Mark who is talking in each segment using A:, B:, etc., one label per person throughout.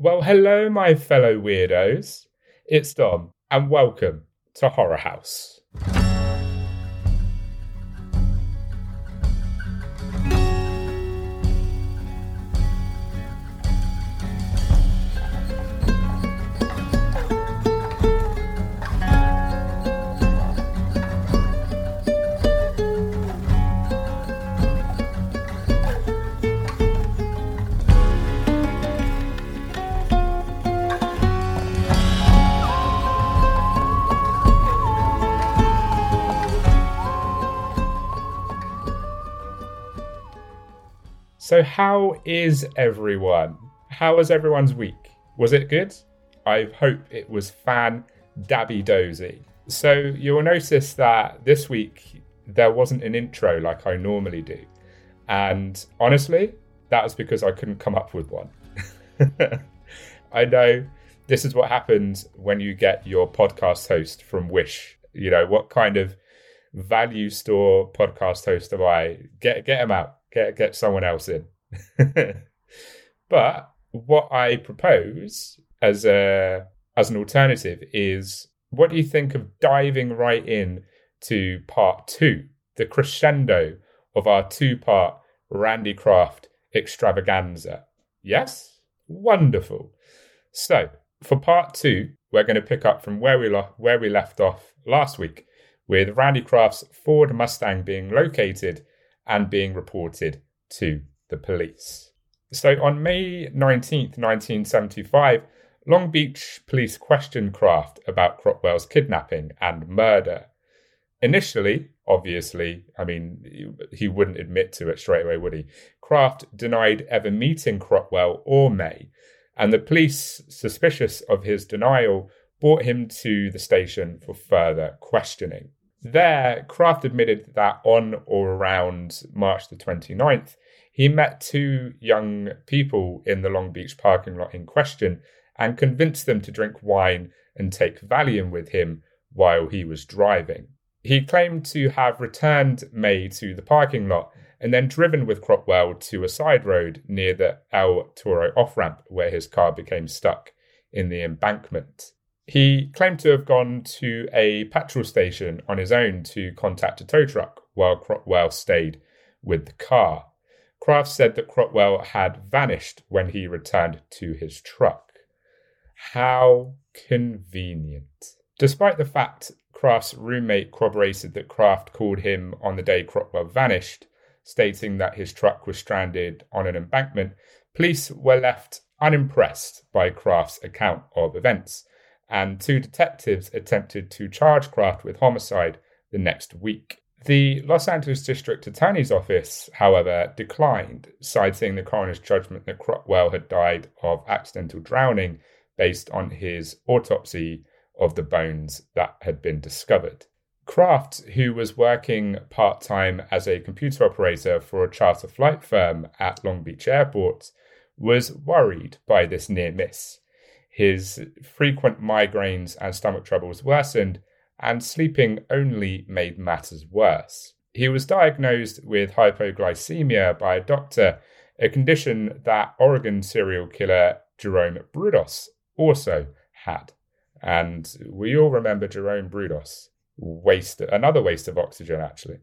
A: Well, hello, my fellow weirdos. It's Dom, and welcome to Horror House. So, how is everyone? How was everyone's week? Was it good? I hope it was fan dabby dozy. So, you'll notice that this week there wasn't an intro like I normally do. And honestly, that was because I couldn't come up with one. I know this is what happens when you get your podcast host from Wish. You know, what kind of value store podcast host am I? Get get him out get get someone else in. but what I propose as a as an alternative is what do you think of diving right in to part two, the crescendo of our two-part Randy Kraft extravaganza? Yes? Wonderful. So, for part two, we're going to pick up from where we lo- where we left off last week, with Randy Kraft's Ford Mustang being located and being reported to the police. So on May 19th, 1975, Long Beach police questioned Kraft about Crotwell's kidnapping and murder. Initially, obviously, I mean, he wouldn't admit to it straight away, would he? Kraft denied ever meeting Crotwell or May, and the police, suspicious of his denial, brought him to the station for further questioning. There, Kraft admitted that on or around March the 29th, he met two young people in the Long Beach parking lot in question and convinced them to drink wine and take Valium with him while he was driving. He claimed to have returned May to the parking lot and then driven with Crotwell to a side road near the El Toro off ramp where his car became stuck in the embankment. He claimed to have gone to a petrol station on his own to contact a tow truck while Crotwell stayed with the car. Kraft said that Crotwell had vanished when he returned to his truck. How convenient. Despite the fact Kraft's roommate corroborated that Kraft called him on the day Crotwell vanished, stating that his truck was stranded on an embankment, police were left unimpressed by Kraft's account of events and two detectives attempted to charge Kraft with homicide the next week. The Los Angeles District Attorney's Office, however, declined, citing the coroner's judgment that Crotwell had died of accidental drowning based on his autopsy of the bones that had been discovered. Kraft, who was working part time as a computer operator for a charter flight firm at Long Beach Airport, was worried by this near miss his frequent migraines and stomach troubles worsened, and sleeping only made matters worse. He was diagnosed with hypoglycemia by a doctor, a condition that Oregon serial killer Jerome Brudos also had. And we all remember Jerome Brudos. Waste another waste of oxygen, actually.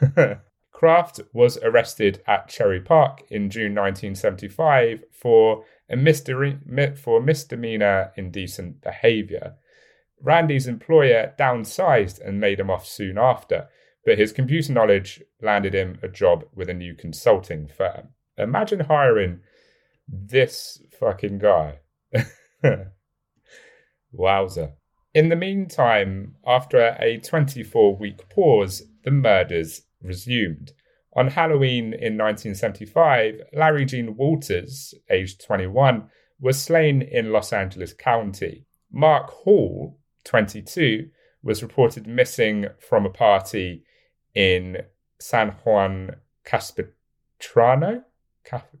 A: Kraft was arrested at Cherry Park in June 1975 for a misdemeanor, for misdemeanor indecent behavior. Randy's employer downsized and made him off soon after, but his computer knowledge landed him a job with a new consulting firm. Imagine hiring this fucking guy. Wowzer. In the meantime, after a 24 week pause, the murders resumed. On Halloween in 1975, Larry Jean Walters, aged 21, was slain in Los Angeles County. Mark Hall, 22, was reported missing from a party in San Juan Capistrano?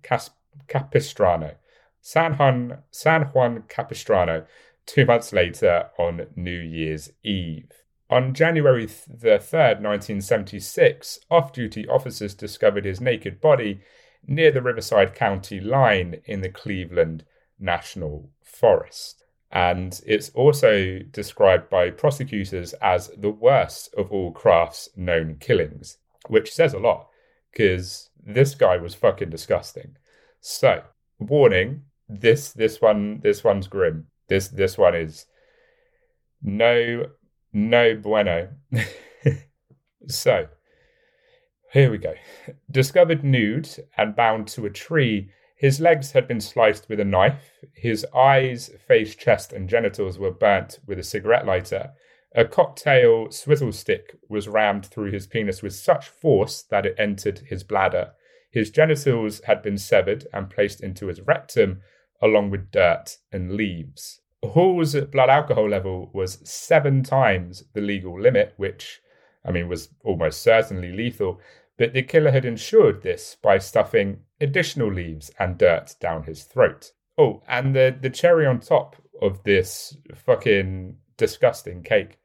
A: Cas- Capistrano. San Juan, San Juan Capistrano, two months later on New Year's Eve. On January the 3rd, 1976, off duty officers discovered his naked body near the Riverside County line in the Cleveland National Forest. And it's also described by prosecutors as the worst of all Kraft's known killings, which says a lot because this guy was fucking disgusting. So, warning, this this one this one's grim. This this one is no no bueno. so, here we go. Discovered nude and bound to a tree, his legs had been sliced with a knife. His eyes, face, chest, and genitals were burnt with a cigarette lighter. A cocktail swizzle stick was rammed through his penis with such force that it entered his bladder. His genitals had been severed and placed into his rectum, along with dirt and leaves. Hall's blood alcohol level was seven times the legal limit, which, I mean, was almost certainly lethal, but the killer had ensured this by stuffing additional leaves and dirt down his throat. Oh, and the, the cherry on top of this fucking disgusting cake,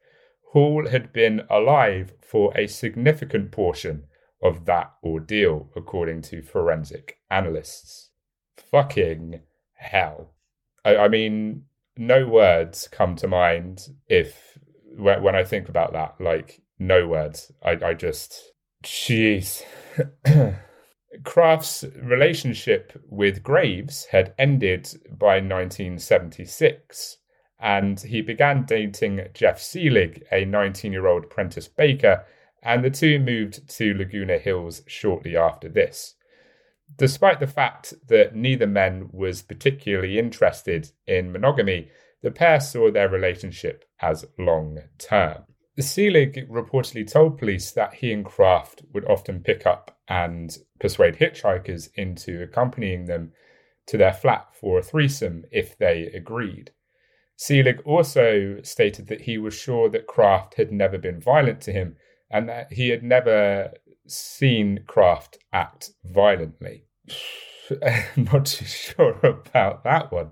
A: Hall had been alive for a significant portion of that ordeal, according to forensic analysts. Fucking hell. I, I mean, no words come to mind if when, I think about that. Like, no words. I, I just Jeez. Kraft's relationship with Graves had ended by 1976, and he began dating Jeff Seelig, a 19 year old apprentice baker, and the two moved to Laguna Hills shortly after this. Despite the fact that neither man was particularly interested in monogamy, the pair saw their relationship as long term. Seelig reportedly told police that he and Kraft would often pick up and persuade hitchhikers into accompanying them to their flat for a threesome if they agreed. Seelig also stated that he was sure that Kraft had never been violent to him and that he had never seen Kraft act violently. I'm not too sure about that one.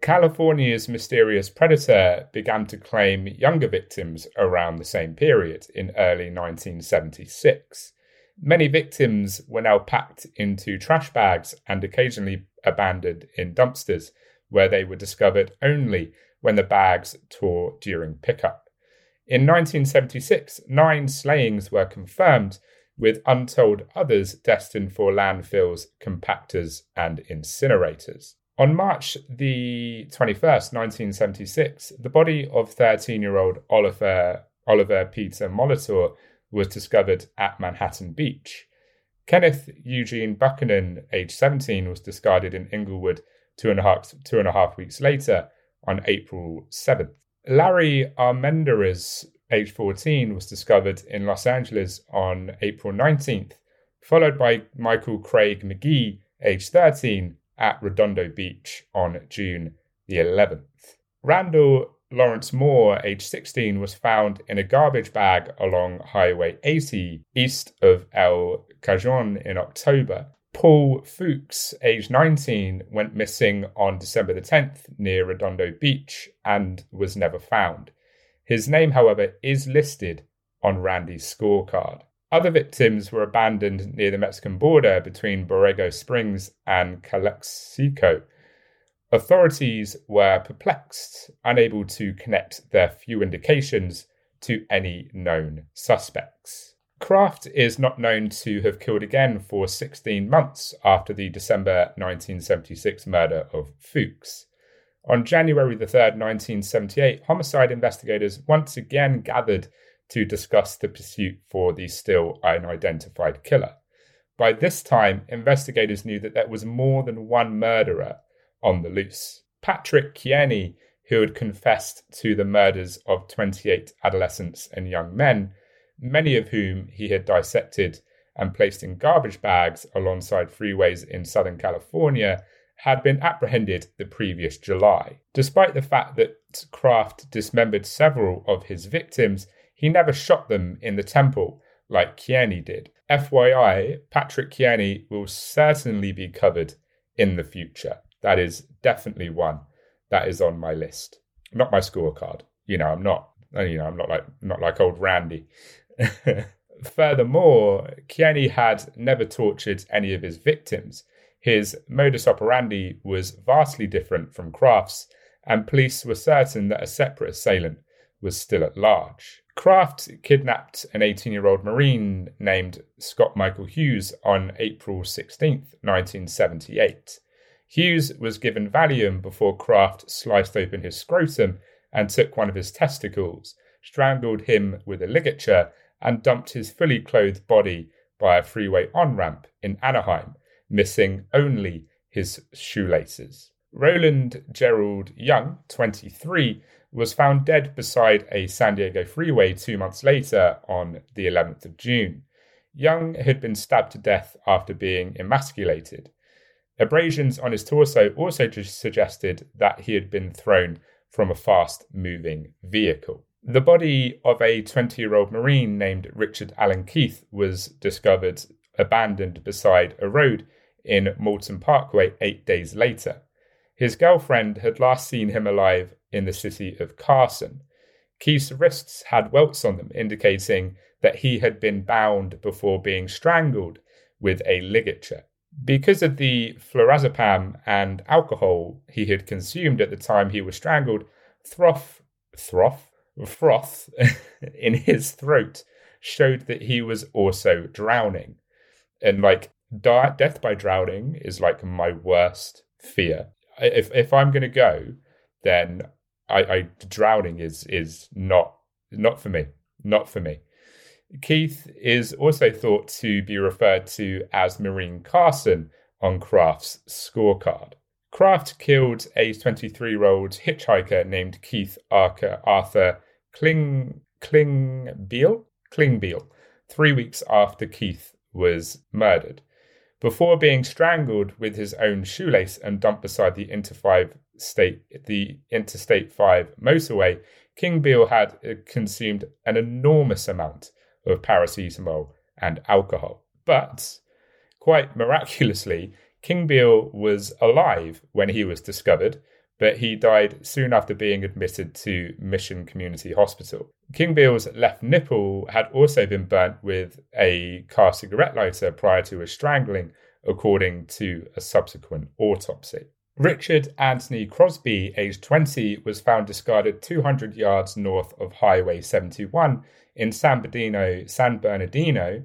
A: California's mysterious predator began to claim younger victims around the same period in early 1976. Many victims were now packed into trash bags and occasionally abandoned in dumpsters, where they were discovered only when the bags tore during pickup. In 1976, nine slayings were confirmed, with untold others destined for landfills, compactors, and incinerators. On March the 21st, 1976, the body of 13 year old Oliver, Oliver Peter Molitor was discovered at Manhattan Beach. Kenneth Eugene Buchanan, age 17, was discarded in Inglewood two and a half, two and a half weeks later on April 7th. Larry Armendariz, age 14, was discovered in Los Angeles on April 19th, followed by Michael Craig McGee, age 13, at Redondo Beach on June the 11th. Randall Lawrence Moore, age 16, was found in a garbage bag along Highway 80 east of El Cajon in October. Paul Fuchs, age 19, went missing on December the 10th near Redondo Beach and was never found. His name, however, is listed on Randy's scorecard. Other victims were abandoned near the Mexican border between Borrego Springs and Calexico. Authorities were perplexed, unable to connect their few indications to any known suspects. Kraft is not known to have killed again for 16 months after the December 1976 murder of Fuchs. On January the 3rd, 1978, homicide investigators once again gathered to discuss the pursuit for the still unidentified killer. By this time, investigators knew that there was more than one murderer on the loose. Patrick Kearney, who had confessed to the murders of 28 adolescents and young men, many of whom he had dissected and placed in garbage bags alongside freeways in Southern California, had been apprehended the previous July. Despite the fact that Kraft dismembered several of his victims, he never shot them in the temple like Kearney did. FYI, Patrick Kearney will certainly be covered in the future. That is definitely one that is on my list. Not my scorecard. You know, I'm not. You know, I'm not like not like old Randy. Furthermore, Kearney had never tortured any of his victims. His modus operandi was vastly different from Kraft's, and police were certain that a separate assailant was still at large. Kraft kidnapped an 18 year old Marine named Scott Michael Hughes on April 16, 1978. Hughes was given Valium before Kraft sliced open his scrotum and took one of his testicles, strangled him with a ligature, and dumped his fully clothed body by a freeway on ramp in Anaheim, missing only his shoelaces. Roland Gerald Young, 23, was found dead beside a San Diego freeway two months later on the 11th of June. Young had been stabbed to death after being emasculated. Abrasions on his torso also suggested that he had been thrown from a fast moving vehicle. The body of a 20 year old Marine named Richard Allen Keith was discovered abandoned beside a road in Moulton Parkway eight days later. His girlfriend had last seen him alive in the city of Carson. Keith's wrists had welts on them, indicating that he had been bound before being strangled with a ligature. Because of the flurazepam and alcohol he had consumed at the time he was strangled, throth, throth, froth in his throat showed that he was also drowning. And like death by drowning is like my worst fear. If if I'm gonna go, then I, I drowning is is not not for me. Not for me. Keith is also thought to be referred to as Marine Carson on Kraft's scorecard. Kraft killed a 23 year old hitchhiker named Keith Arthur Kling Klingbeil Klingbeil three weeks after Keith was murdered. Before being strangled with his own shoelace and dumped beside the Inter 5 state the Interstate 5 motorway, Klingbeil had uh, consumed an enormous amount of paracetamol and alcohol. But quite miraculously, Klingbeil was alive when he was discovered but he died soon after being admitted to Mission Community Hospital. Klingbeil's left nipple had also been burnt with a car cigarette lighter prior to his strangling, according to a subsequent autopsy. Richard Anthony Crosby, aged 20, was found discarded 200 yards north of Highway 71 in San Bernardino, San Bernardino.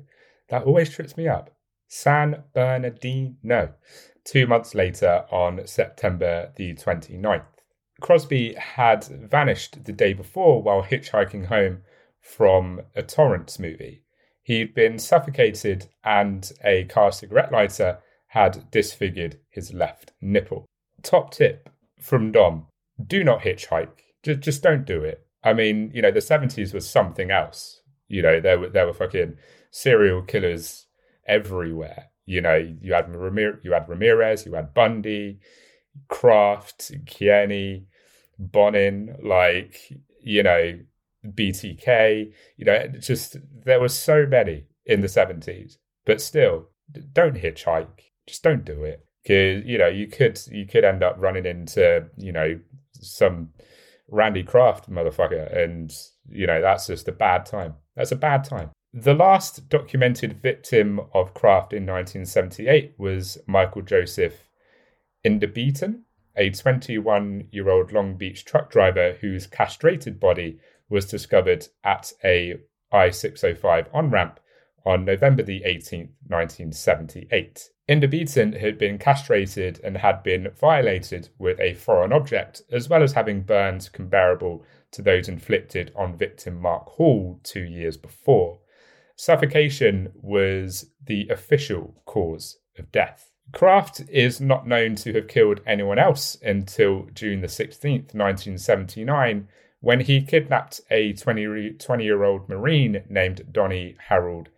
A: That always trips me up. San Bernardino two months later on September the 29th. Crosby had vanished the day before while hitchhiking home from a Torrance movie. He'd been suffocated, and a car cigarette lighter had disfigured his left nipple. Top tip from Dom do not hitchhike. Just, just don't do it. I mean, you know, the 70s was something else. You know, there were, there were fucking serial killers everywhere. You know, you had Ramir- you had Ramirez, you had Bundy, Kraft, Kearney, Bonin, like you know, BTK. You know, just there were so many in the seventies, but still, don't hitchhike. Just don't do it because you know you could you could end up running into you know some Randy Kraft motherfucker, and you know that's just a bad time. That's a bad time. The last documented victim of Kraft in 1978 was Michael Joseph Inderbieten, a 21 year old Long Beach truck driver whose castrated body was discovered at a I 605 on ramp on November the 18th, 1978. Inderbieten had been castrated and had been violated with a foreign object, as well as having burns comparable to those inflicted on victim Mark Hall two years before. Suffocation was the official cause of death. Kraft is not known to have killed anyone else until June the 16th, 1979, when he kidnapped a 20 year old Marine named Donnie Harold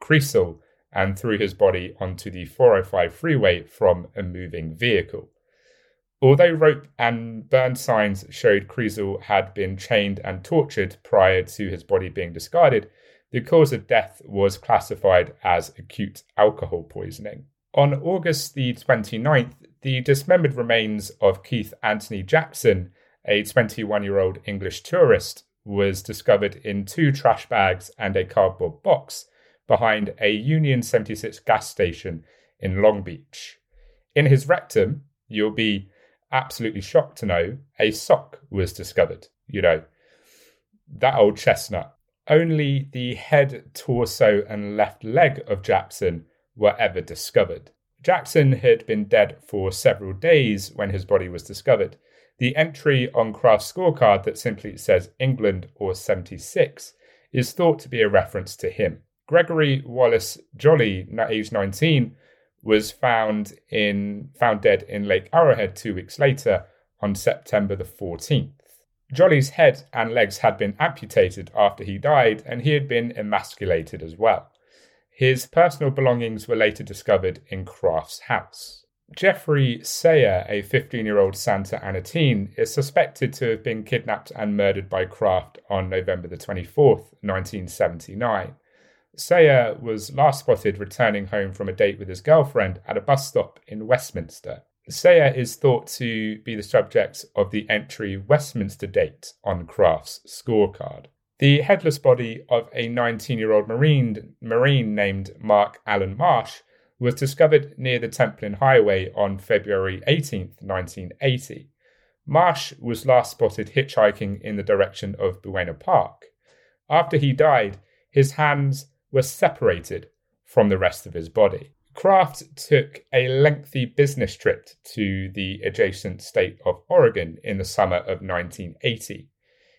A: Creasel and threw his body onto the 405 freeway from a moving vehicle. Although rope and burn signs showed Creasel had been chained and tortured prior to his body being discarded, the cause of death was classified as acute alcohol poisoning. On August the 29th, the dismembered remains of Keith Anthony Jackson, a 21 year old English tourist, was discovered in two trash bags and a cardboard box behind a Union 76 gas station in Long Beach. In his rectum, you'll be absolutely shocked to know a sock was discovered. You know, that old chestnut. Only the head, torso, and left leg of Jackson were ever discovered. Jackson had been dead for several days when his body was discovered. The entry on Kraft's scorecard that simply says England or 76 is thought to be a reference to him. Gregory Wallace Jolly, aged 19, was found in found dead in Lake Arrowhead two weeks later on September the 14th. Jolly's head and legs had been amputated after he died, and he had been emasculated as well. His personal belongings were later discovered in Kraft's house. Jeffrey Sayer, a 15 year old Santa Ana teen, is suspected to have been kidnapped and murdered by Kraft on November the 24th, 1979. Sayer was last spotted returning home from a date with his girlfriend at a bus stop in Westminster. Sayer is thought to be the subject of the entry Westminster date on Kraft's scorecard. The headless body of a 19 year old Marine, Marine named Mark Allen Marsh was discovered near the Templin Highway on February 18, 1980. Marsh was last spotted hitchhiking in the direction of Buena Park. After he died, his hands were separated from the rest of his body. Kraft took a lengthy business trip to the adjacent state of Oregon in the summer of 1980.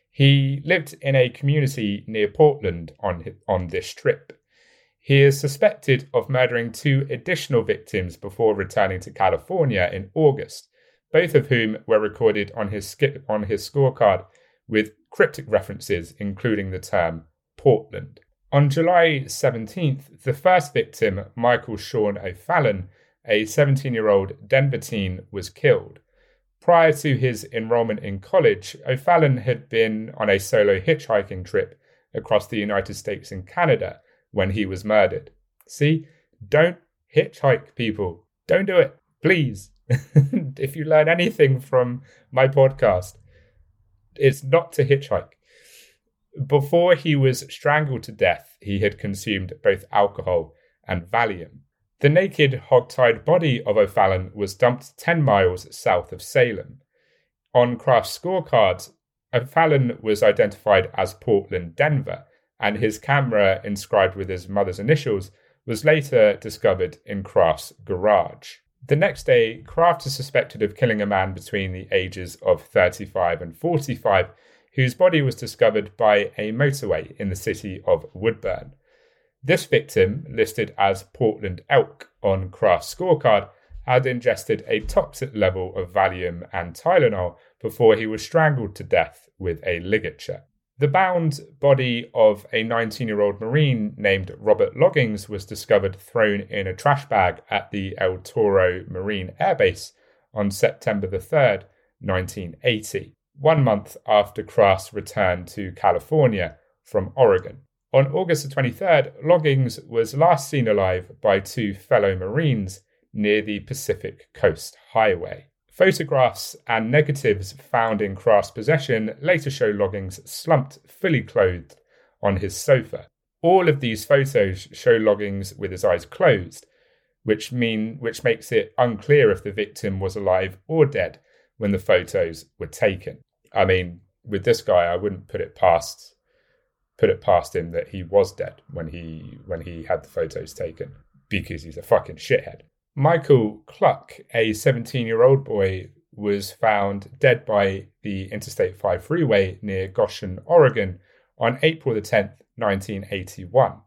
A: He lived in a community near Portland on, on this trip. He is suspected of murdering two additional victims before returning to California in August, both of whom were recorded on his, skip, on his scorecard with cryptic references, including the term Portland. On July 17th, the first victim, Michael Sean O'Fallon, a 17 year old Denver teen, was killed. Prior to his enrollment in college, O'Fallon had been on a solo hitchhiking trip across the United States and Canada when he was murdered. See, don't hitchhike, people. Don't do it, please. if you learn anything from my podcast, it's not to hitchhike. Before he was strangled to death, he had consumed both alcohol and Valium. The naked, hog-tied body of O'Fallon was dumped 10 miles south of Salem. On Kraft's scorecards, O'Fallon was identified as Portland, Denver, and his camera, inscribed with his mother's initials, was later discovered in Kraft's garage. The next day, Kraft is suspected of killing a man between the ages of 35 and 45 whose body was discovered by a motorway in the city of Woodburn. This victim, listed as Portland Elk on Kraft's scorecard, had ingested a toxic level of Valium and Tylenol before he was strangled to death with a ligature. The bound body of a 19 year old Marine named Robert Loggins was discovered thrown in a trash bag at the El Toro Marine Air Base on September the 3rd, 1980 one month after Kraft returned to California from Oregon. On August 23rd, Loggins was last seen alive by two fellow Marines near the Pacific Coast Highway. Photographs and negatives found in Kraft's possession later show Loggins slumped, fully clothed, on his sofa. All of these photos show Loggins with his eyes closed, which mean which makes it unclear if the victim was alive or dead when the photos were taken. I mean, with this guy, I wouldn't put it past put it past him that he was dead when he when he had the photos taken because he's a fucking shithead. Michael Cluck, a 17 year old boy, was found dead by the Interstate 5 freeway near Goshen, Oregon on April the 10th, 1981.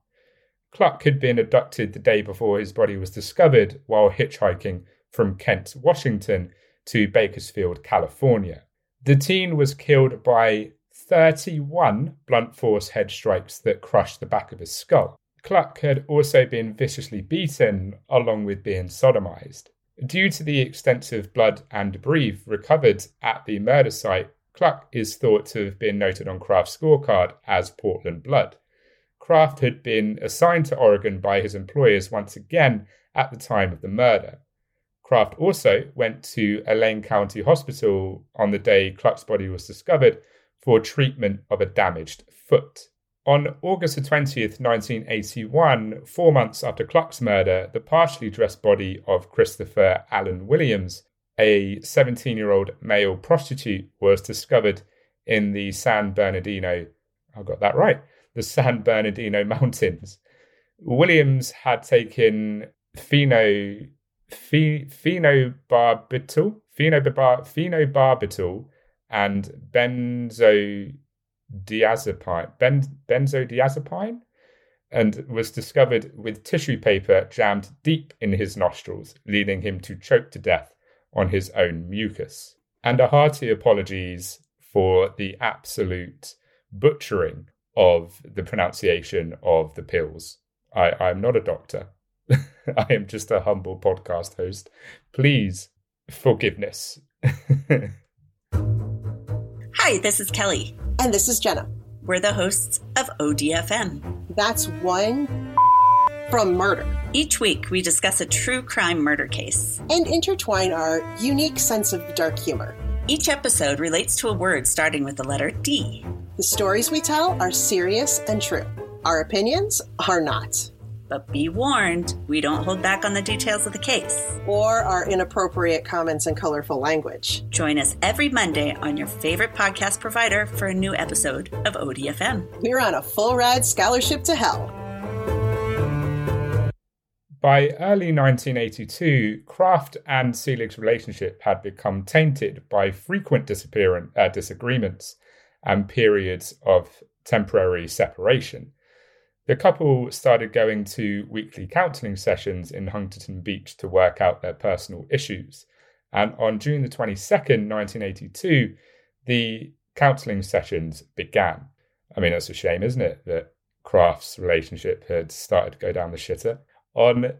A: Cluck had been abducted the day before his body was discovered while hitchhiking from Kent, Washington to Bakersfield, California. The teen was killed by 31 blunt force head strikes that crushed the back of his skull. Cluck had also been viciously beaten along with being sodomized. Due to the extensive blood and debris recovered at the murder site, Cluck is thought to have been noted on Kraft's scorecard as Portland Blood. Kraft had been assigned to Oregon by his employers once again at the time of the murder. Kraft also went to Elaine County Hospital on the day Cluck's body was discovered for treatment of a damaged foot. On August the 20th, 1981, four months after Clark's murder, the partially dressed body of Christopher Allen Williams, a 17 year old male prostitute, was discovered in the San Bernardino, I got that right, the San Bernardino Mountains. Williams had taken pheno, phe, phenobarbital, phenobar, phenobarbital and benzodiazepine, ben, benzodiazepine, and was discovered with tissue paper jammed deep in his nostrils, leading him to choke to death on his own mucus. And a hearty apologies for the absolute butchering of the pronunciation of the pills. I, I'm not a doctor. I am just a humble podcast host. Please, forgiveness.
B: Hi, this is Kelly.
C: And this is Jenna.
B: We're the hosts of ODFM.
C: That's one from murder.
B: Each week, we discuss a true crime murder case
C: and intertwine our unique sense of dark humor.
B: Each episode relates to a word starting with the letter D.
C: The stories we tell are serious and true. Our opinions are not.
B: But be warned, we don't hold back on the details of the case.
C: Or our inappropriate comments and colorful language.
B: Join us every Monday on your favorite podcast provider for a new episode of ODFM.
C: We're on a full ride scholarship to hell.
A: By early 1982, Kraft and Seelig's relationship had become tainted by frequent disappearance, uh, disagreements and periods of temporary separation. The couple started going to weekly counselling sessions in Huntington Beach to work out their personal issues. And on June the 22nd, 1982, the counselling sessions began. I mean, that's a shame, isn't it, that Kraft's relationship had started to go down the shitter. On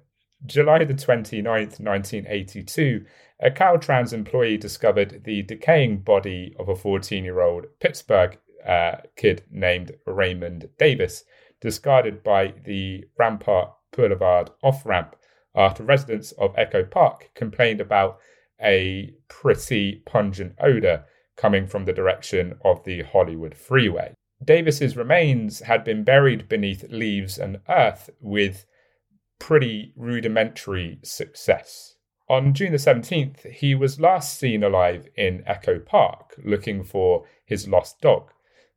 A: July the 29th, 1982, a Caltrans employee discovered the decaying body of a 14 year old Pittsburgh uh, kid named Raymond Davis, discarded by the Rampart Boulevard off ramp after residents of Echo Park complained about a pretty pungent odor coming from the direction of the Hollywood freeway. Davis's remains had been buried beneath leaves and earth with pretty rudimentary success. On June the 17th, he was last seen alive in Echo Park looking for his lost dog.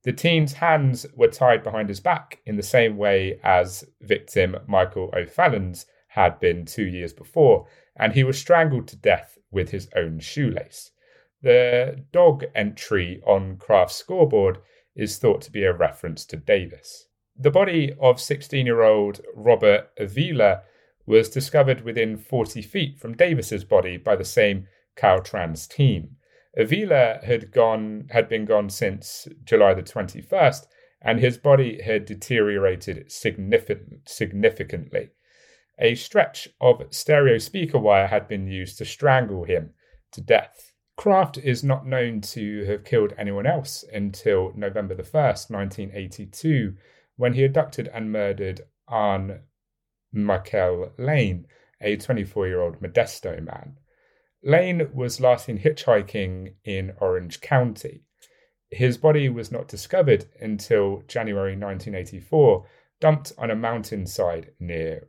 A: The team's hands were tied behind his back in the same way as victim Michael O'Fallon's had been two years before, and he was strangled to death with his own shoelace. The dog entry on Kraft's scoreboard is thought to be a reference to Davis. The body of 16 year old Robert Avila was discovered within 40 feet from Davis's body by the same Caltrans team. Avila had gone had been gone since July the 21st, and his body had deteriorated significant, significantly. A stretch of stereo speaker wire had been used to strangle him to death. Kraft is not known to have killed anyone else until November the 1st, 1982, when he abducted and murdered Anne Michael Lane, a 24 year old Modesto man. Lane was last seen hitchhiking in Orange County. His body was not discovered until January 1984, dumped on a mountainside near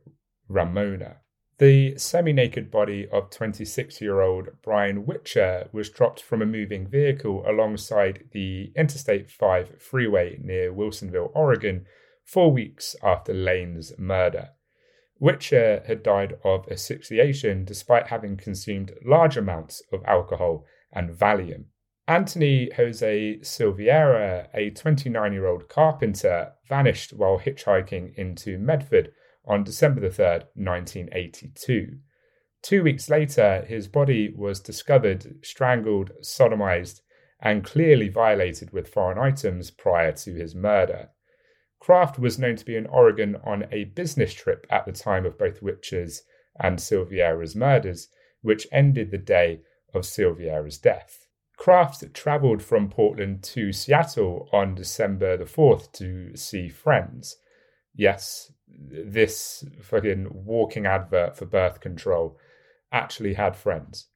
A: Ramona. The semi naked body of 26 year old Brian Witcher was dropped from a moving vehicle alongside the Interstate 5 freeway near Wilsonville, Oregon, four weeks after Lane's murder. Witcher uh, had died of asphyxiation despite having consumed large amounts of alcohol and Valium. Anthony Jose Silveira, a 29 year old carpenter, vanished while hitchhiking into Medford on December 3, 1982. Two weeks later, his body was discovered strangled, sodomized, and clearly violated with foreign items prior to his murder. Kraft was known to be in Oregon on a business trip at the time of both Witcher's and Silveira's murders, which ended the day of Silveira's death. Kraft travelled from Portland to Seattle on December the 4th to see friends. Yes, this fucking walking advert for birth control actually had friends,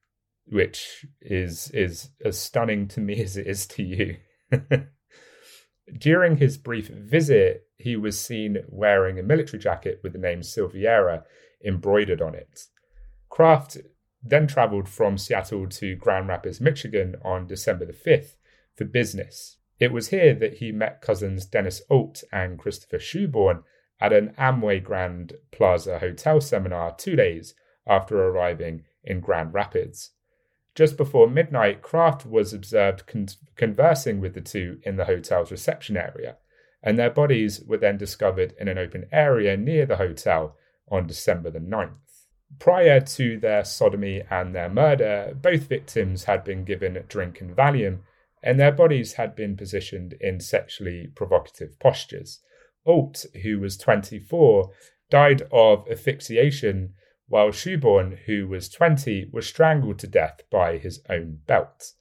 A: which is is as stunning to me as it is to you. During his brief visit, he was seen wearing a military jacket with the name Silveira embroidered on it. Kraft then traveled from Seattle to Grand Rapids, Michigan on December the 5th for business. It was here that he met cousins Dennis Alt and Christopher Schoenborn at an Amway Grand Plaza hotel seminar two days after arriving in Grand Rapids. Just before midnight, Kraft was observed con- conversing with the two in the hotel's reception area, and their bodies were then discovered in an open area near the hotel on December the 9th. Prior to their sodomy and their murder, both victims had been given drink and Valium, and their bodies had been positioned in sexually provocative postures. Alt, who was 24, died of asphyxiation while Schoenborn, who was 20, was strangled to death by his own belt.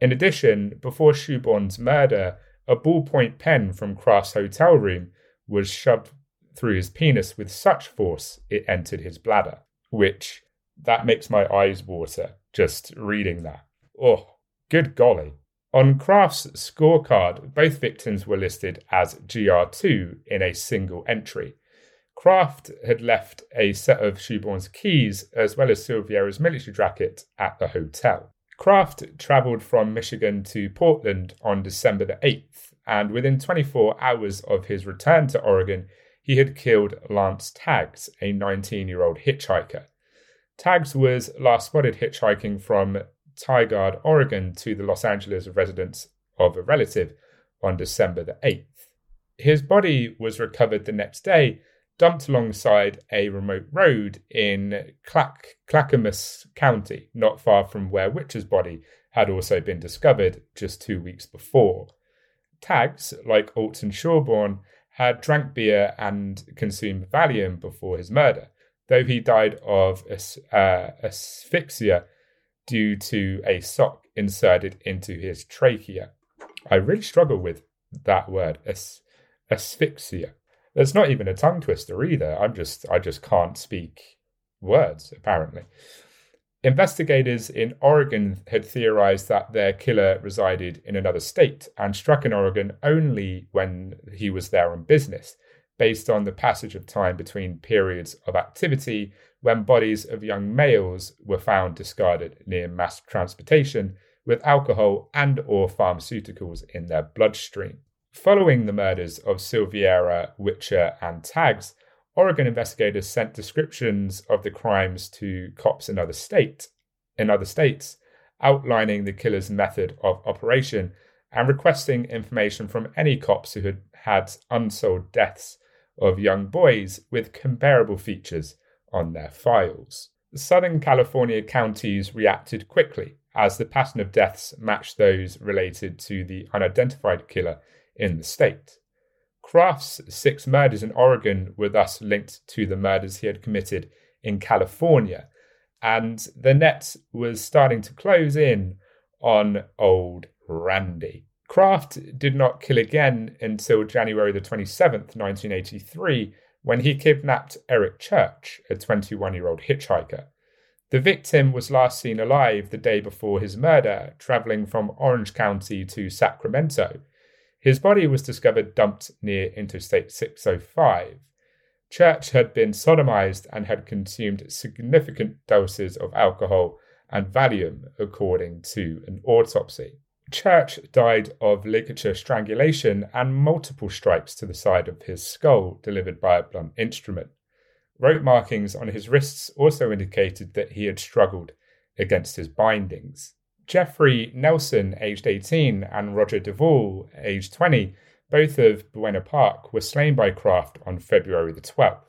A: In addition, before Schoenborn's murder, a ballpoint pen from Kraft's hotel room was shoved through his penis with such force it entered his bladder, which that makes my eyes water just reading that. Oh, good golly. On Kraft's scorecard, both victims were listed as GR2 in a single entry, Kraft had left a set of Schoenborn's keys as well as Silveira's military jacket at the hotel. Kraft travelled from Michigan to Portland on December the 8th, and within 24 hours of his return to Oregon, he had killed Lance Taggs, a 19 year old hitchhiker. Taggs was last spotted hitchhiking from Tigard, Oregon to the Los Angeles residence of a relative on December the 8th. His body was recovered the next day dumped alongside a remote road in Clack- Clackamas County, not far from where Witcher's body had also been discovered just two weeks before. Taggs, like Alton Schoenborn, had drank beer and consumed Valium before his murder, though he died of uh, asphyxia due to a sock inserted into his trachea. I really struggle with that word, as- asphyxia. There's not even a tongue twister either. I'm just I just can't speak words apparently. Investigators in Oregon had theorized that their killer resided in another state and struck in Oregon only when he was there on business, based on the passage of time between periods of activity when bodies of young males were found discarded near mass transportation with alcohol and or pharmaceuticals in their bloodstream. Following the murders of Silveira, Witcher, and Taggs, Oregon investigators sent descriptions of the crimes to cops in other states, in other states, outlining the killer's method of operation and requesting information from any cops who had had unsolved deaths of young boys with comparable features on their files. Southern California counties reacted quickly as the pattern of deaths matched those related to the unidentified killer in the state. Kraft's six murders in Oregon were thus linked to the murders he had committed in California, and the net was starting to close in on old Randy. Kraft did not kill again until January the 27th, 1983, when he kidnapped Eric Church, a 21 year old hitchhiker. The victim was last seen alive the day before his murder, traveling from Orange County to Sacramento, his body was discovered dumped near Interstate 605. Church had been sodomized and had consumed significant doses of alcohol and Valium, according to an autopsy. Church died of ligature strangulation and multiple strikes to the side of his skull delivered by a blunt instrument. Rope markings on his wrists also indicated that he had struggled against his bindings. Jeffrey Nelson, aged 18, and Roger DeVaul, aged 20, both of Buena Park, were slain by Kraft on February the 12th.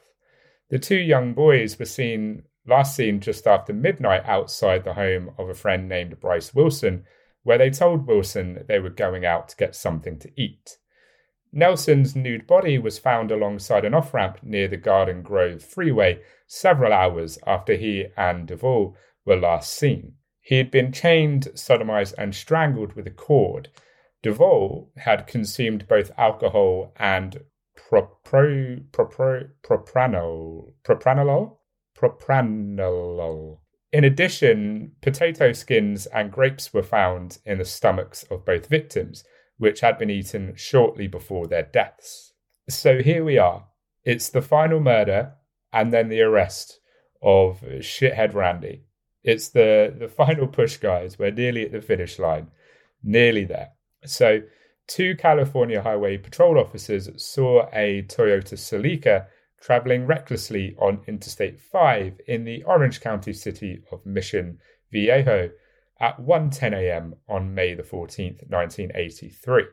A: The two young boys were seen last seen just after midnight outside the home of a friend named Bryce Wilson, where they told Wilson they were going out to get something to eat. Nelson's nude body was found alongside an off ramp near the Garden Grove freeway several hours after he and DeVaul were last seen. He had been chained, sodomized, and strangled with a cord. DeVaul had consumed both alcohol and propro, propro, propranolol, propranolol, propranolol. In addition, potato skins and grapes were found in the stomachs of both victims, which had been eaten shortly before their deaths. So here we are. It's the final murder and then the arrest of shithead Randy. It's the, the final push, guys. We're nearly at the finish line, nearly there. So, two California Highway Patrol officers saw a Toyota Celica traveling recklessly on Interstate 5 in the Orange County city of Mission Viejo at 1:10 a.m. on May the 14th, 1983.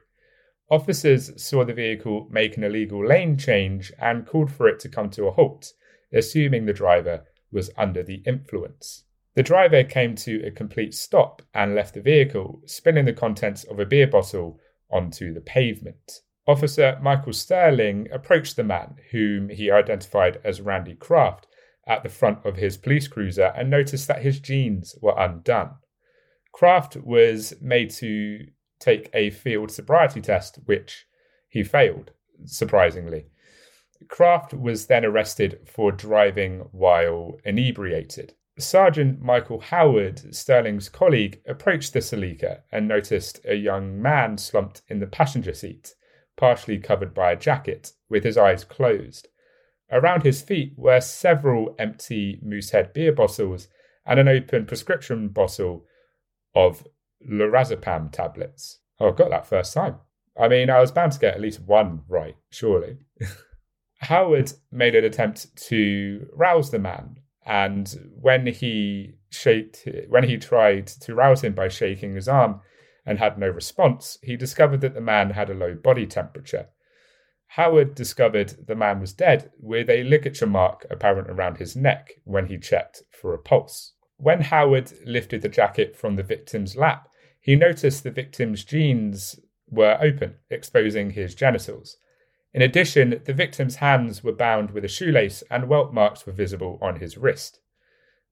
A: Officers saw the vehicle make an illegal lane change and called for it to come to a halt, assuming the driver was under the influence. The driver came to a complete stop and left the vehicle, spilling the contents of a beer bottle onto the pavement. Officer Michael Sterling approached the man, whom he identified as Randy Kraft, at the front of his police cruiser and noticed that his jeans were undone. Kraft was made to take a field sobriety test, which he failed, surprisingly. Kraft was then arrested for driving while inebriated. Sergeant Michael Howard, Sterling's colleague, approached the Celica and noticed a young man slumped in the passenger seat, partially covered by a jacket, with his eyes closed. Around his feet were several empty Moosehead beer bottles and an open prescription bottle of lorazepam tablets. Oh, I got that first time. I mean, I was bound to get at least one right, surely. Howard made an attempt to rouse the man and when he shaked, when he tried to rouse him by shaking his arm and had no response, he discovered that the man had a low body temperature. Howard discovered the man was dead with a ligature mark apparent around his neck when he checked for a pulse. When Howard lifted the jacket from the victim's lap, he noticed the victim's jeans were open, exposing his genitals. In addition, the victim's hands were bound with a shoelace and welt marks were visible on his wrist.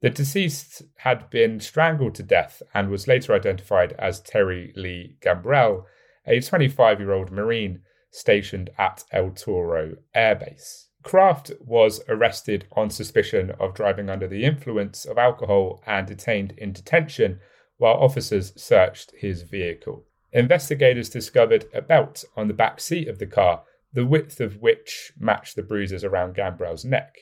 A: The deceased had been strangled to death and was later identified as Terry Lee Gambrell, a 25 year old Marine stationed at El Toro Air Base. Kraft was arrested on suspicion of driving under the influence of alcohol and detained in detention while officers searched his vehicle. Investigators discovered a belt on the back seat of the car the width of which matched the bruises around Gambrell's neck.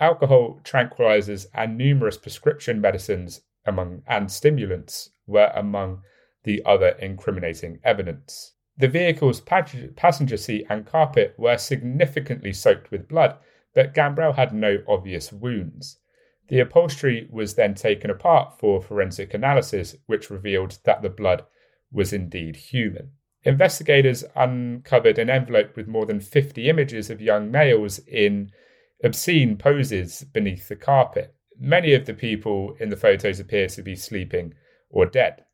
A: Alcohol, tranquilizers, and numerous prescription medicines among and stimulants were among the other incriminating evidence. The vehicle's passenger seat and carpet were significantly soaked with blood, but Gambrell had no obvious wounds. The upholstery was then taken apart for forensic analysis, which revealed that the blood was indeed human. Investigators uncovered an envelope with more than 50 images of young males in obscene poses beneath the carpet. Many of the people in the photos appear to be sleeping or dead.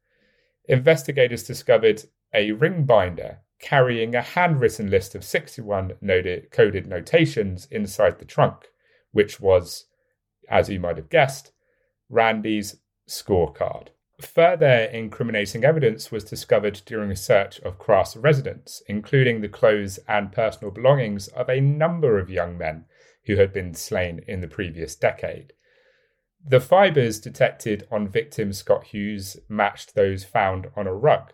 A: Investigators discovered a ring binder carrying a handwritten list of 61 coded notations inside the trunk, which was, as you might have guessed, Randy's scorecard. Further incriminating evidence was discovered during a search of Kraft's residence, including the clothes and personal belongings of a number of young men who had been slain in the previous decade. The fibres detected on victim Scott Hughes matched those found on a rug.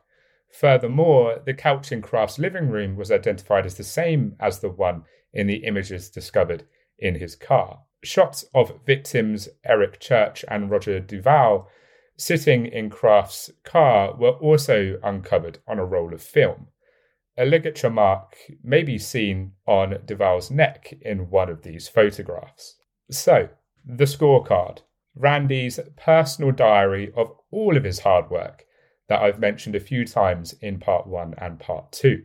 A: Furthermore, the couch in Kraft's living room was identified as the same as the one in the images discovered in his car. Shots of victims Eric Church and Roger DeVaul sitting in Kraft's car were also uncovered on a roll of film. A ligature mark may be seen on DeVaul's neck in one of these photographs. So, the scorecard Randy's personal diary of all of his hard work that I've mentioned a few times in part one and part two.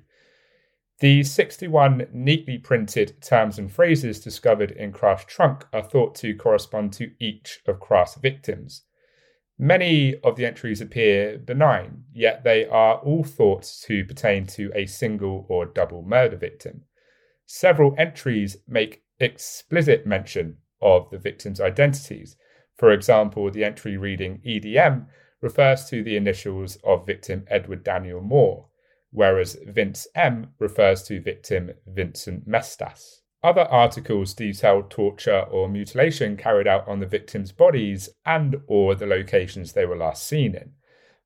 A: The 61 neatly printed terms and phrases discovered in Kraft's trunk are thought to correspond to each of Kraft's victims. Many of the entries appear benign, yet they are all thought to pertain to a single or double murder victim. Several entries make explicit mention of the victims' identities. For example, the entry reading EDM refers to the initials of victim Edward Daniel Moore, whereas Vince M refers to victim Vincent Mestas. Other articles detailed torture or mutilation carried out on the victims' bodies and or the locations they were last seen in.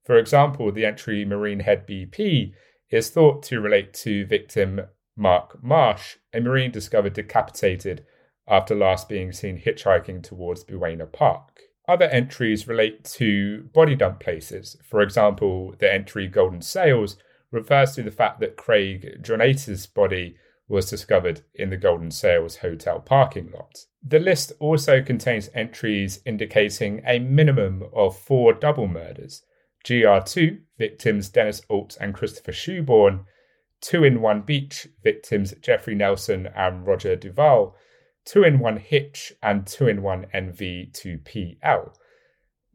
A: For example, the entry Marine Head BP is thought to relate to victim Mark Marsh, a Marine discovered decapitated after last being seen hitchhiking towards Buena Park. Other entries relate to body dump places. For example, the entry Golden Sails refers to the fact that Craig Jonaites' body was discovered in the Golden Sails hotel parking lot. The list also contains entries indicating a minimum of four double murders GR2, victims Dennis Alt and Christopher Schoenborn, Two in One Beach, victims Jeffrey Nelson and Roger DeVaul, Two in One Hitch, and Two in One NV2PL,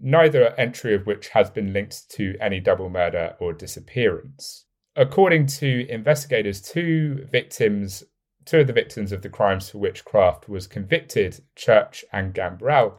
A: neither entry of which has been linked to any double murder or disappearance. According to investigators, two victims, two of the victims of the crimes for which Kraft was convicted, Church and Gambrell,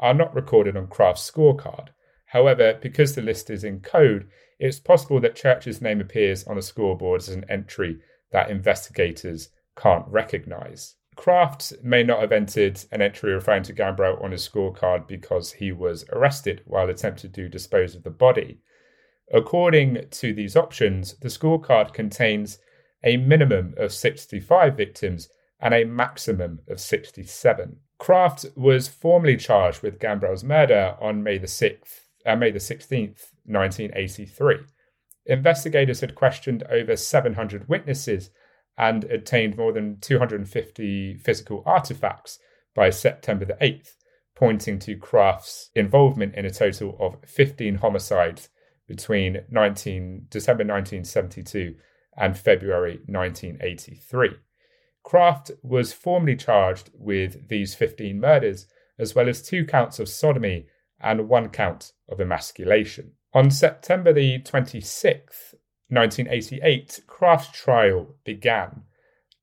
A: are not recorded on Kraft's scorecard. However, because the list is in code, it's possible that Church's name appears on the scoreboard as an entry that investigators can't recognize. Kraft may not have entered an entry referring to Gambrell on his scorecard because he was arrested while attempting to dispose of the body. According to these options, the scorecard contains a minimum of 65 victims and a maximum of 67. Kraft was formally charged with Gambrell's murder on May the 6th, uh, May the 16th, 1983. Investigators had questioned over 700 witnesses and obtained more than 250 physical artifacts by September the 8th, pointing to Kraft's involvement in a total of 15 homicides between 19, December 1972 and February 1983. Kraft was formally charged with these 15 murders, as well as two counts of sodomy and one count of emasculation. On September the 26th, 1988, Kraft's trial began.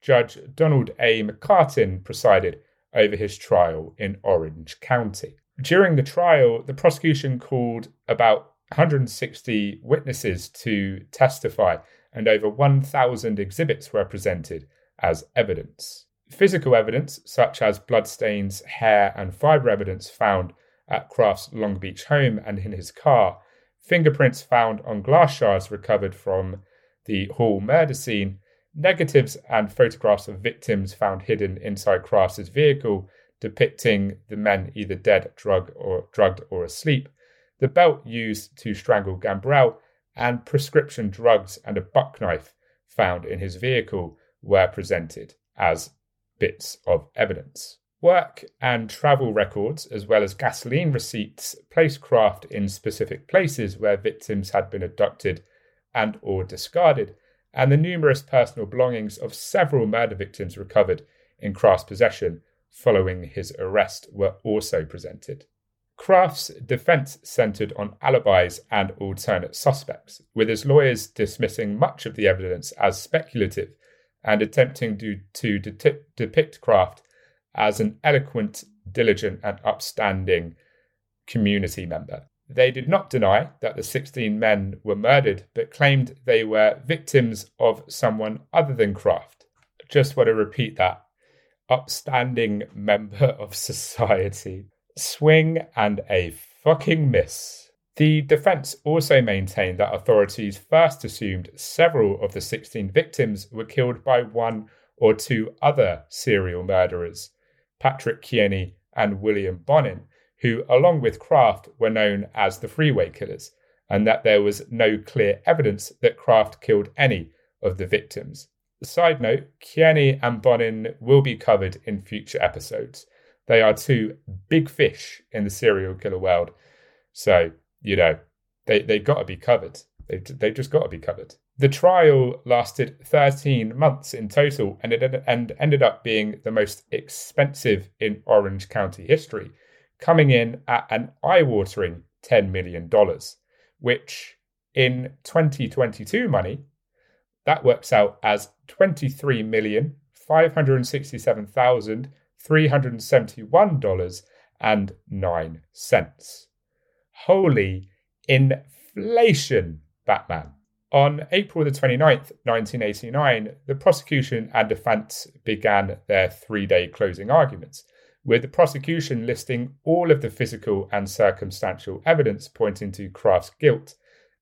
A: Judge Donald A. McCartin presided over his trial in Orange County. During the trial, the prosecution called about 160 witnesses to testify, and over 1,000 exhibits were presented as evidence. Physical evidence, such as bloodstains, hair, and fibre evidence found at Kraft's Long Beach home and in his car, fingerprints found on glass shards recovered from the Hall murder scene, negatives and photographs of victims found hidden inside Kraft's vehicle depicting the men either dead, drug or, drugged, or asleep, the belt used to strangle Gambrell, and prescription drugs and a buck knife found in his vehicle were presented as bits of evidence. Work and travel records, as well as gasoline receipts, placed Kraft in specific places where victims had been abducted and or discarded, and the numerous personal belongings of several murder victims recovered in Kraft's possession following his arrest were also presented. Kraft's defense centered on alibis and alternate suspects, with his lawyers dismissing much of the evidence as speculative and attempting to, to de- depict Kraft as an eloquent, diligent, and upstanding community member. They did not deny that the 16 men were murdered, but claimed they were victims of someone other than Kraft. Just want to repeat that upstanding member of society swing, and a fucking miss. The defense also maintained that authorities first assumed several of the 16 victims were killed by one or two other serial murderers, Patrick Kearney and William Bonin, who, along with Kraft, were known as the Freeway Killers, and that there was no clear evidence that Kraft killed any of the victims. Side note, Kearney and Bonin will be covered in future episodes. They are two big fish in the serial killer world. So, you know, they, they've got to be covered. They've, they've just got to be covered. The trial lasted 13 months in total and it and ended up being the most expensive in Orange County history, coming in at an eye watering $10 million, which in 2022 money, that works out as 23,567,000 $371.09. Holy inflation, Batman. On April the 29th, 1989, the prosecution and defense began their three day closing arguments, with the prosecution listing all of the physical and circumstantial evidence pointing to Kraft's guilt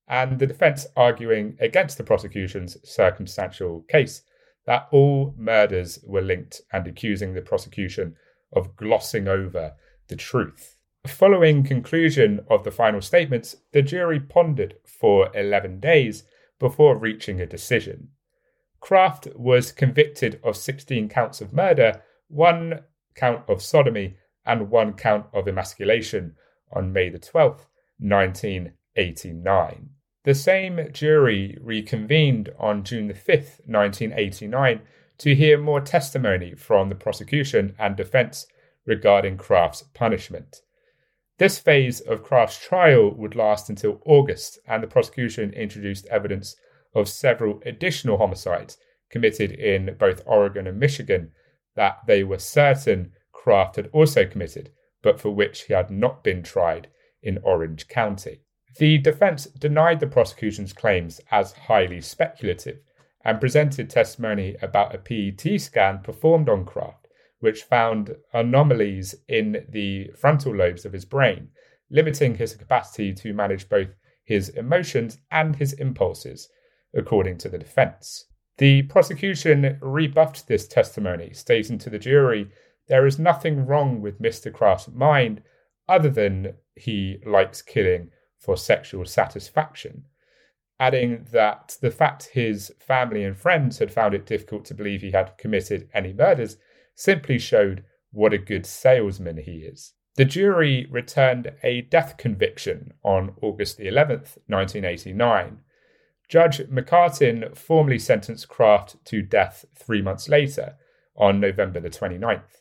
A: and the defense arguing against the prosecution's circumstantial case that all murders were linked and accusing the prosecution of glossing over the truth. Following conclusion of the final statements, the jury pondered for 11 days before reaching a decision. Kraft was convicted of 16 counts of murder, one count of sodomy, and one count of emasculation on May the 12th, 1989. The same jury reconvened on June the 5th, 1989, to hear more testimony from the prosecution and defense regarding Kraft's punishment. This phase of Kraft's trial would last until August, and the prosecution introduced evidence of several additional homicides committed in both Oregon and Michigan that they were certain Kraft had also committed, but for which he had not been tried in Orange County. The defense denied the prosecution's claims as highly speculative and presented testimony about a PET scan performed on Kraft which found anomalies in the frontal lobes of his brain, limiting his capacity to manage both his emotions and his impulses, according to the defense. The prosecution rebuffed this testimony, stating to the jury there is nothing wrong with Mr. Kraft's mind other than he likes killing for sexual satisfaction, adding that the fact his family and friends had found it difficult to believe he had committed any murders simply showed what a good salesman he is. The jury returned a death conviction on August the 11th, 1989. Judge McCartin formally sentenced Kraft to death three months later, on November the 29th.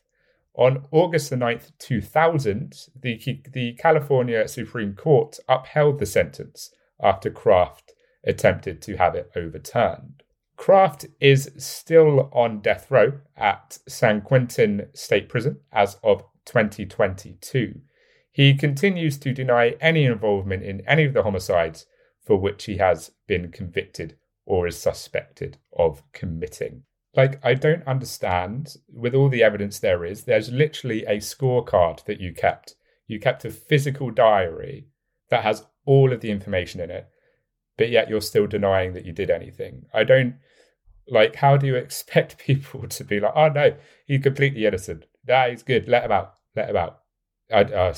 A: On August the 9th, 2000, the, the California Supreme Court upheld the sentence after Kraft attempted to have it overturned. Kraft is still on death row at San Quentin State Prison as of 2022. He continues to deny any involvement in any of the homicides for which he has been convicted or is suspected of committing. Like, I don't understand, with all the evidence there is, there's literally a scorecard that you kept. You kept a physical diary that has all of the information in it, but yet you're still denying that you did anything. I don't like, how do you expect people to be like, oh no, he's completely innocent. That is good. Let him out. Let him out. I, uh,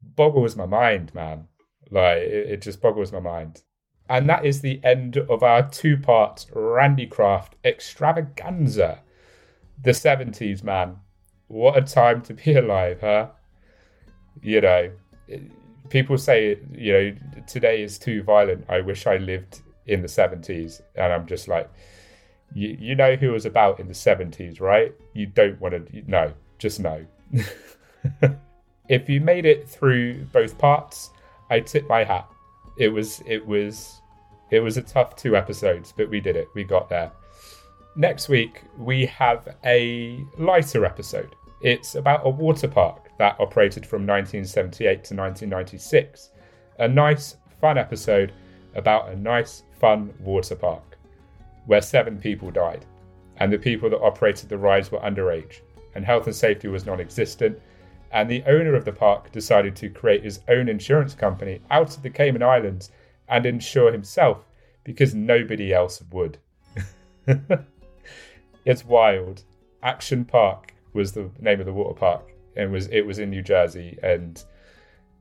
A: boggles my mind, man. Like, it, it just boggles my mind. And that is the end of our two part Randy Kraft extravaganza. The 70s, man. What a time to be alive, huh? You know, people say, you know, today is too violent. I wish I lived in the 70s. And I'm just like, you, you know who was about in the 70s, right? You don't want to, no, just no. if you made it through both parts, I tip my hat. It was, it was, it was a tough two episodes, but we did it. We got there. Next week, we have a lighter episode. It's about a water park that operated from 1978 to 1996. A nice, fun episode about a nice, fun water park where seven people died, and the people that operated the rides were underage, and health and safety was non existent. And the owner of the park decided to create his own insurance company out of the Cayman Islands and insure himself because nobody else would. it's wild. Action Park was the name of the water park, and was it was in New Jersey, and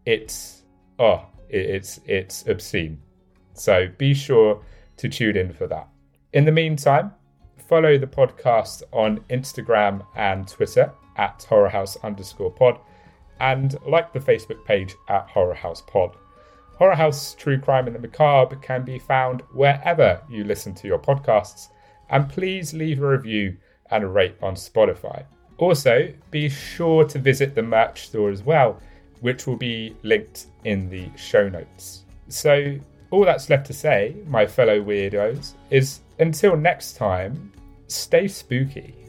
A: it's oh, it, it's it's obscene. So be sure to tune in for that. In the meantime, follow the podcast on Instagram and Twitter at horrorhouse underscore pod and like the Facebook page at Horror House Pod. Horror House True Crime and the Macabre can be found wherever you listen to your podcasts, and please leave a review and a rate on Spotify. Also, be sure to visit the merch store as well, which will be linked in the show notes. So, all that's left to say, my fellow weirdos, is until next time, stay spooky.